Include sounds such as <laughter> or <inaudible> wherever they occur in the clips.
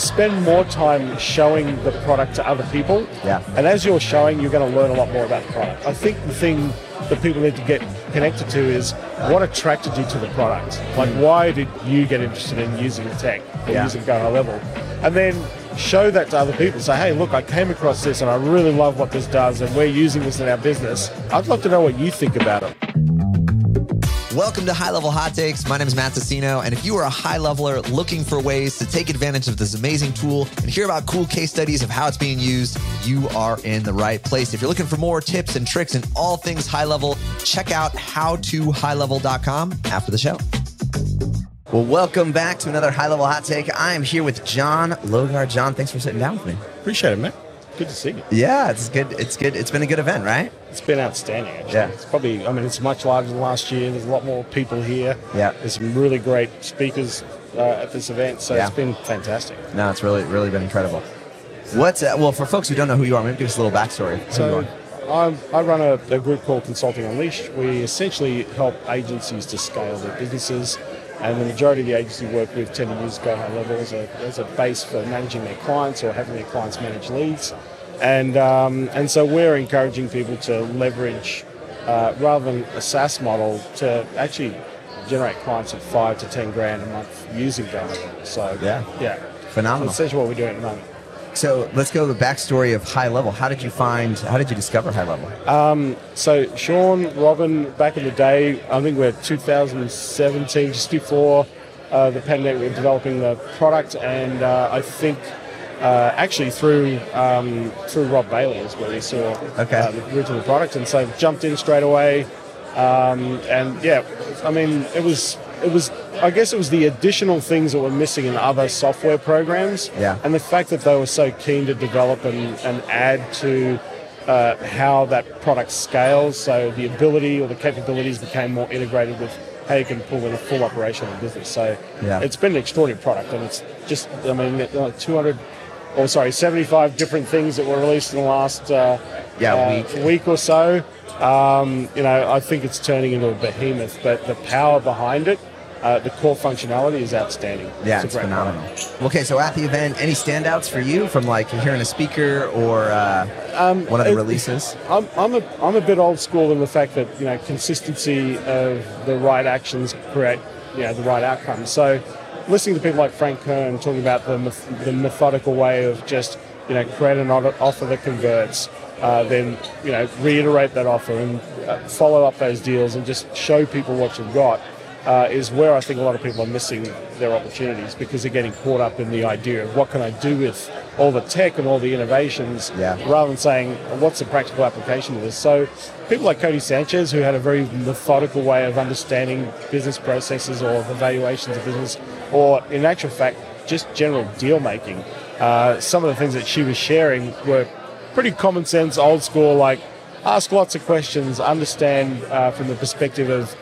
spend more time showing the product to other people. Yeah. And as you're showing, you're going to learn a lot more about the product. I think the thing that people need to get connected to is what attracted you to the product. Like, hmm. why did you get interested in using the tech or Yeah. using Go High Level? And then show that to other people. Say, hey, look, I came across this and I really love what this does, and we're using this in our business. I'd love to know what you think about it. Welcome to High Level Hot Takes. My name is Matt Tassino, and if you are a high leveler looking for ways to take advantage of this amazing tool and hear about cool case studies of how it's being used, you are in the right place. If you're looking for more tips and tricks and all things high level, check out howtohighlevel.com after the show. Well, welcome back to another High Level Hot Take. I am here with John Logar. John, thanks for sitting down with me. Appreciate it, man. Good to see you. Yeah, it's good. It's good. It's been a good event, right? It's been outstanding, actually. Yeah. It's probably, I mean, it's much larger than last year. There's a lot more people here. Yeah. There's some really great speakers uh, at this event, so Yeah. it's been fantastic. No, it's really, really been incredible. What's uh, well for folks who don't know who you are? Maybe give us a little backstory. So. I'm, I run a, a group called Consulting Unleashed. We essentially help agencies to scale their businesses, and the majority of the agency we work with tend to use Go High Level as a, as a base for managing their clients or having their clients manage leads. And, um, and so we're encouraging people to leverage, uh, rather than a SaaS model, to actually generate clients of five to 10 grand a month using Go So, Yeah. yeah. Phenomenal. That's essentially what we're doing at the moment. So let's go to the backstory of High Level. How did you find? How did you discover High Level? So Shaun, Robin, back in the day, I think we're 2017, just before uh, the pandemic, we were developing the product, and uh, I think uh, actually through um, through Rob Bailey is where we saw Okay. uh, the original product, and so jumped in straight away. Um, and yeah, I mean, it was it was I guess it was the additional things that were missing in other software programs, Yeah. and the fact that they were so keen to develop and, and add to uh, how that product scales. So the ability or the capabilities became more integrated with how you can pull in a full operational business. So Yeah. it's been an extraordinary product, and it's just I mean, uh, 200. Or sorry, 75 different things that were released in the last uh, Yeah, uh, week. week or so. Um, you know, I think it's turning into a behemoth, but the power behind it, uh, the core functionality is outstanding. Yeah, a it's phenomenal. product. Okay, so at the event, any standouts for you from like hearing a speaker or uh, one of the it- releases? I'm, I'm, a, I'm a bit old school in the fact that, you know, consistency of the right actions create, you know, the right outcomes. So listening to people like Frank Kern talking about the, the methodical way of just, you know, create an offer that converts, uh, then, you know, reiterate that offer and uh, follow up those deals and just show people what you've got. Uh, is where I think a lot of people are missing their opportunities because they're getting caught up in the idea of what can I do with all the tech and all the innovations Yeah. rather than saying what's the practical application of this. So people like Codie Sanchez, who had a very methodical way of understanding business processes or the valuations of business, or in actual fact, just general deal making. Uh, some of the things that she was sharing were pretty common sense, old school, like ask lots of questions, understand uh, from the perspective of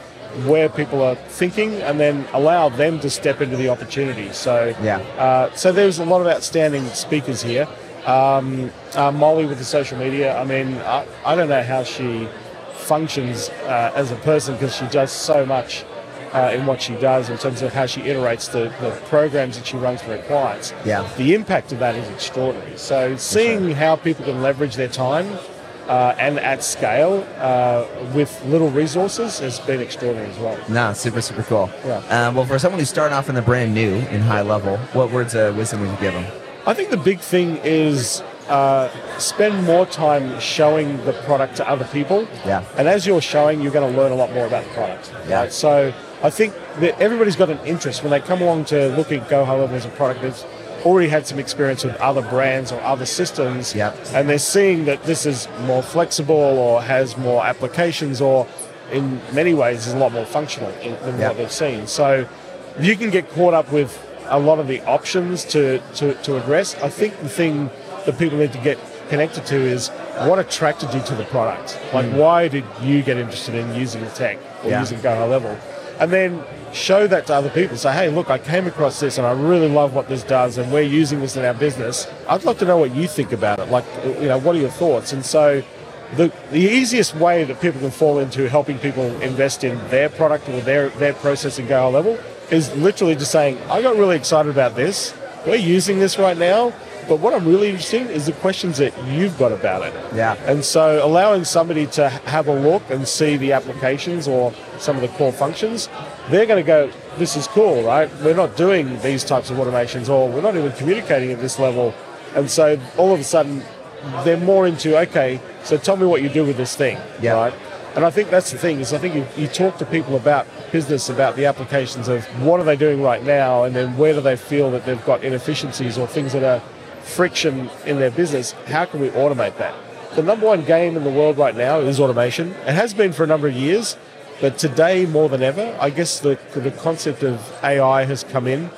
where people are thinking, and then allow them to step into the opportunity. So Yeah. uh, so there's a lot of outstanding speakers here. Um, uh, Molly with the social media. I mean, I, I don't know how she functions uh, as a person because she does so much uh, in what she does in terms of how she iterates the, the programs that she runs for her clients. Yeah. The impact of that is extraordinary. So seeing how people can leverage their time uh, and at scale uh, with little resources has been extraordinary as well. No, super, super cool. Yeah. Um, well, for someone who's starting off in the brand new in High Level, what words of wisdom would you give them? I think the big thing is uh, spend more time showing the product to other people. Yeah. And as you're showing, you're going to learn a lot more about the product. Yeah. Right? So I think that everybody's got an interest when they come along to look at Go High Level as a product that's already had some experience with other brands or other systems. Yep. And they're seeing that this is more flexible or has more applications or in many ways is a lot more functional than Yep. what they've seen. So you can get caught up with a lot of the options to, to, to address. I think the thing that people need to get connected to is what attracted you to the product? Like, hmm. why did you get interested in using the tech or Yeah. using Go High Level? And then show that to other people. Say, hey, look, I came across this and I really love what this does, and we're using this in our business. I'd love to know what you think about it. Like, you know, what are your thoughts? And so, the, the easiest way that people can fall into helping people invest in their product or their, their process and go high level is literally just saying, I got really excited about this we're using this right now, but what I'm really interested in is the questions that you've got about it. Yeah. And so allowing somebody to have a look and see the applications or some of the core functions, they're going to go, this is cool, right? We're not doing these types of automations or we're not even communicating at this level. And so all of a sudden, they're more into, okay, so tell me what you do with this thing, Yeah. right? And I think that's the thing is I think you, you talk to people about business, about the applications of what are they doing right now, and then where do they feel that they've got inefficiencies or things that are friction in their business. How can we automate that? The number one game in the world right now is automation. It has been for a number of years, but today more than ever, I guess the the concept of AI has come in.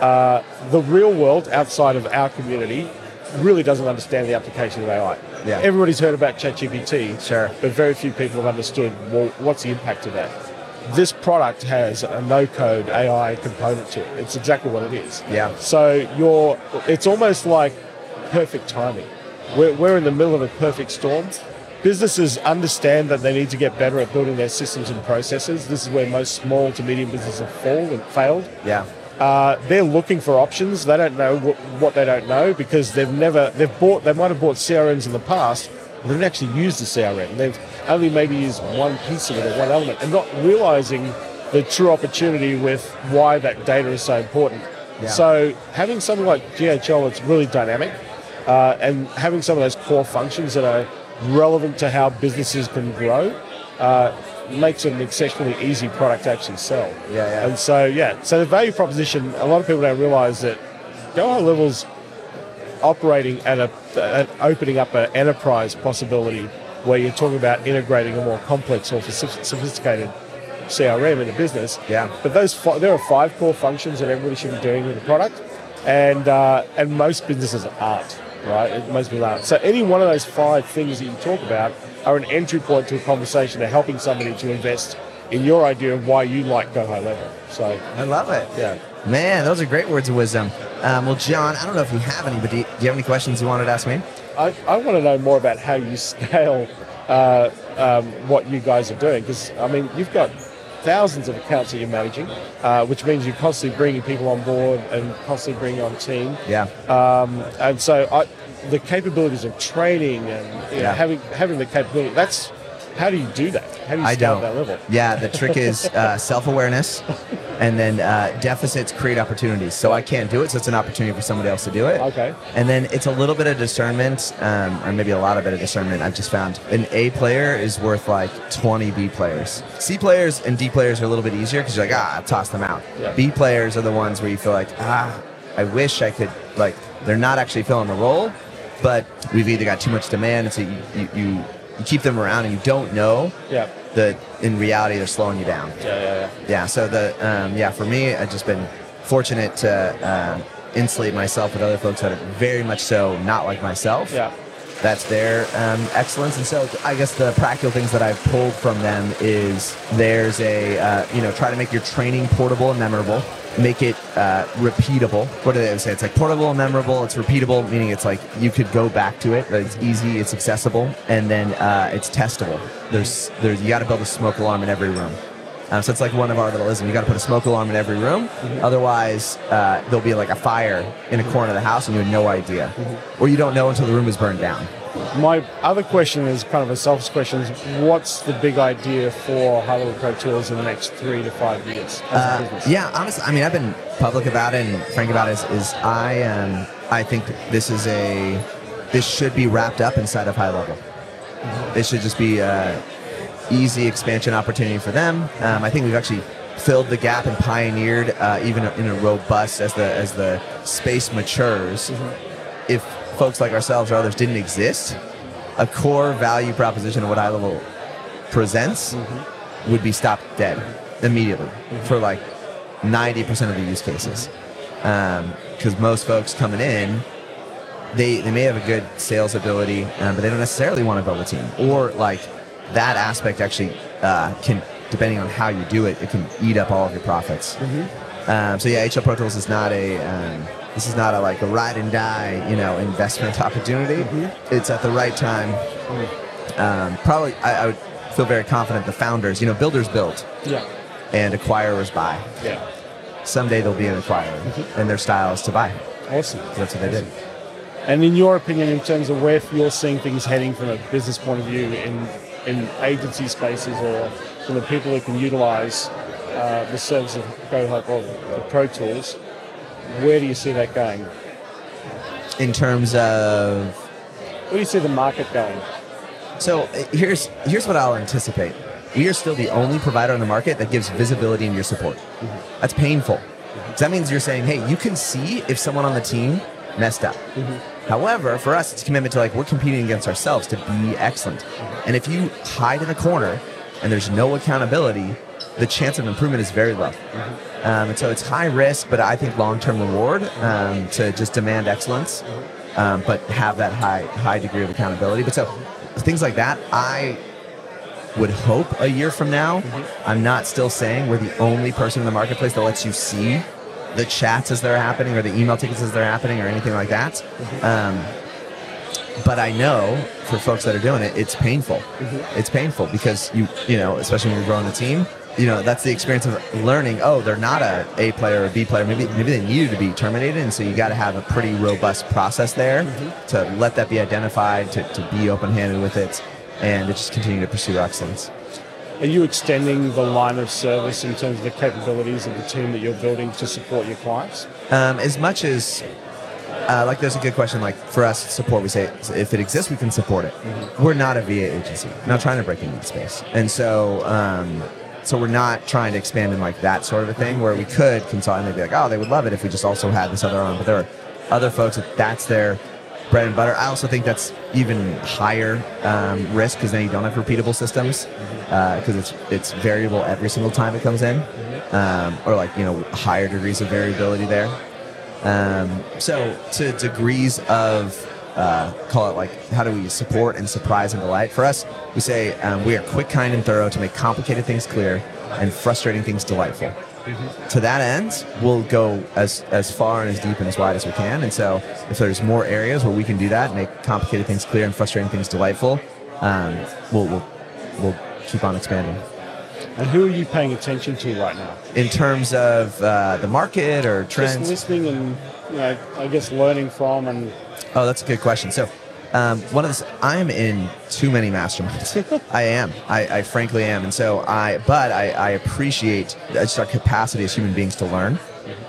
Uh, the real world outside of our community really doesn't understand the application of AI. Yeah. Everybody's heard about ChatGPT, Sure. but very few people have understood well, what's the impact of that. This product has a no-code AI component to it. It's exactly what it is. Yeah. So you're, it's almost like perfect timing. We're, we're in the middle of a perfect storm. Businesses understand that they need to get better at building their systems and processes. This is where most small to medium businesses have fallen and failed. Yeah. Uh, they're looking for options. They don't know what, what they don't know because they've never they've bought they might have bought CRMs in the past. They didn't actually use the CRM. They've only maybe used one piece of it or one element, and not realizing the true opportunity with why that data is so important. Yeah. So having something like GHL that's really dynamic, uh, and having some of those core functions that are relevant to how businesses can grow, uh, makes it an exceptionally easy product to actually sell. Yeah, yeah. And so, yeah, so the value proposition, a lot of people don't realize that Go High Level's operating at a at opening up an enterprise possibility where you're talking about integrating a more complex or soph- sophisticated CRM in a business. Yeah. But those there are five core functions that everybody should be doing with the product, and uh, and most businesses aren't. Right, most people aren't. So any one of those five things that you talk about are an entry point to a conversation to helping somebody to invest in your idea of why you like Go High Level. So I love it. yeah. Man, those are great words of wisdom. Um, well, John, I don't know if you have any, but do you, do you have any questions you wanted to ask me? I, I want to know more about how you scale uh, um, what you guys are doing because I mean you've got thousands of accounts that you're managing, uh, which means you're constantly bringing people on board and constantly bringing on team. Yeah. Um, and so I, the capabilities of training and know, having having the capability that's how do you do that? How do you I scale don't. that level? Yeah, the trick is <laughs> uh, self awareness, and then uh, deficits create opportunities. So I can't do it, so it's an opportunity for somebody else to do it. Okay. And then it's a little bit of discernment, um, or maybe a lot of bit of discernment. I've just found an A player is worth like 20 B players. C players and D players are a little bit easier because you're like, ah, I'll toss them out. Yeah. B players are the ones where you feel like, ah, I wish I could, like, they're not actually filling the role, but we've either got too much demand, and so you, you, you, you keep them around and you don't know Yeah. that in reality they're slowing you down. Yeah, yeah, yeah. Yeah. So the um, yeah for me, I've just been fortunate to um, insulate myself with other folks that are very much so not like myself. Yeah. That's their um, excellence, and so I guess the practical things that I've pulled from them is there's a uh, you know try to make your training portable and memorable, make it uh, repeatable. What do they say? It's like portable and memorable. It's repeatable, meaning it's like you could go back to it. It's easy. It's accessible, and then uh, it's testable. There's there's you got to build a smoke alarm in every room. Um, so it's like one of our little isms. You got to put a smoke alarm in every room. Otherwise, uh, there'll be like a fire in a corner of the house, and you have no idea, or you don't know until the room is burned down. My other question is kind of a selfish question: is What's the big idea for High Level Pro Tools in the next three to five years Uh, yeah, honestly, I mean, I've been public about it and frank about it. Is, is I um, I think this is a this should be wrapped up inside of high level. It should just be a easy expansion opportunity for them. Um, I think we've actually filled the gap and pioneered uh, even in a robust as the as the space matures. If folks like ourselves or others didn't exist, a core value proposition of what high level presents would be stopped dead immediately for like 90% of the use cases. Because most folks coming in, they, they may have a good sales ability, um, but they don't necessarily want to build a team. Or like that aspect actually uh, can, depending on how you do it, it can eat up all of your profits. Um, so yeah, HL Pro Tools is not a um, this is not a like a ride and die you know investment <laughs> opportunity. It's at the right time. Um, probably I, I would feel very confident the founders, you know, builders build Yeah. and acquirers buy. Yeah. Someday they'll be an acquirer, and their style is to buy. Awesome. So that's what they did. And in your opinion, in terms of where you're seeing things heading from a business point of view in in agency spaces or from the people who can utilize uh, the service of GoHub or the Pro Tools, where do you see that going? In terms of Where do you see the market going? So uh, here's here's what I'll anticipate. We are still the only provider on the market that gives visibility in your support. That's painful. that means you're saying, hey, you can see if someone on the team messed up. However, for us, it's a commitment to like we're competing against ourselves to be excellent. And if you hide in a corner and there's no accountability, the chance of improvement is very low. Um, and so it's high risk, but I think long-term reward um, to just demand excellence, um, but have that high high degree of accountability. But so things like that, I would hope a year from now, I'm not still saying we're the only person in the marketplace that lets you see the chats as they're happening or the email tickets as they're happening or anything like that. Um, but I know for folks that are doing it, it's painful. It's painful because you, you know, especially when you're growing a team, you know, that's the experience of learning. Oh, they're not a A player or a B player. Maybe maybe they needed to be terminated, and so you got to have a pretty robust process there to let that be identified, to, to be open-handed with it, and to just continue to pursue excellence. Are you extending the line of service in terms of the capabilities of the team that you're building to support your clients? Um, as much as uh, like there's a good question like for us support we say if it exists we can support it. We're not a va agency we're not trying to break into the space. And so um, so we're not trying to expand in like that sort of a thing where we could consult and they'd be like oh they would love it if we just also had this other arm. But there are other folks that that's their bread and butter i also think that's even higher um, risk because then you don't have repeatable systems because it's it's variable every single time it comes in um, or like you know higher degrees of variability there um, so to degrees of uh, call it like how do we support and surprise and delight? For us, we say um, we are quick, kind, and thorough to make complicated things clear and frustrating things delightful. To that end, we'll go as as far and as deep and as wide as we can. And so, if there's more areas where we can do that, make complicated things clear and frustrating things delightful, um, we'll, we'll we'll keep on expanding. And who are you paying attention to right now? In terms of uh, the market or trends? Just listening and, you know, I guess learning from and Oh, that's a good question. So, um, one of the I'm in too many masterminds. <laughs> I am. I, I frankly am, and so I. But I, I appreciate just our capacity as human beings to learn,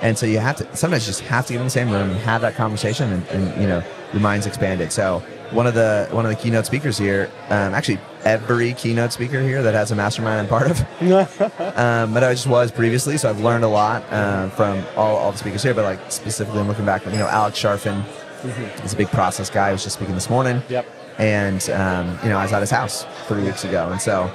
and so you have to sometimes you just have to get in the same room and have that conversation, and, and you know your mind's expanded. So one of the one of the keynote speakers here, um, actually every keynote speaker here that has a mastermind I'm part of, <laughs> um, but I just was previously, so I've learned a lot uh, from all, all the speakers here. But like specifically, I'm looking back, you know, Alex Charfen is a big process guy. I was just speaking this morning. Yep. And um, you know, I was at his house three weeks ago, and so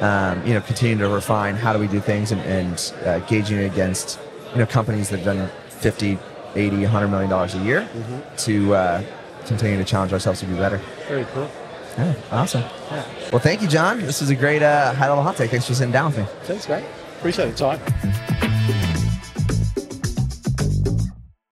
um, you know, continuing to refine how do we do things and, and uh, gauging it against you know companies that have done 50, 80, 100 million dollars a year to uh, continue to challenge ourselves to be better. very cool. Yeah, awesome. Yeah. Well, thank you, John. This was a great uh, high level hot take. Thanks for sitting down with me. Thanks, great. Appreciate the time.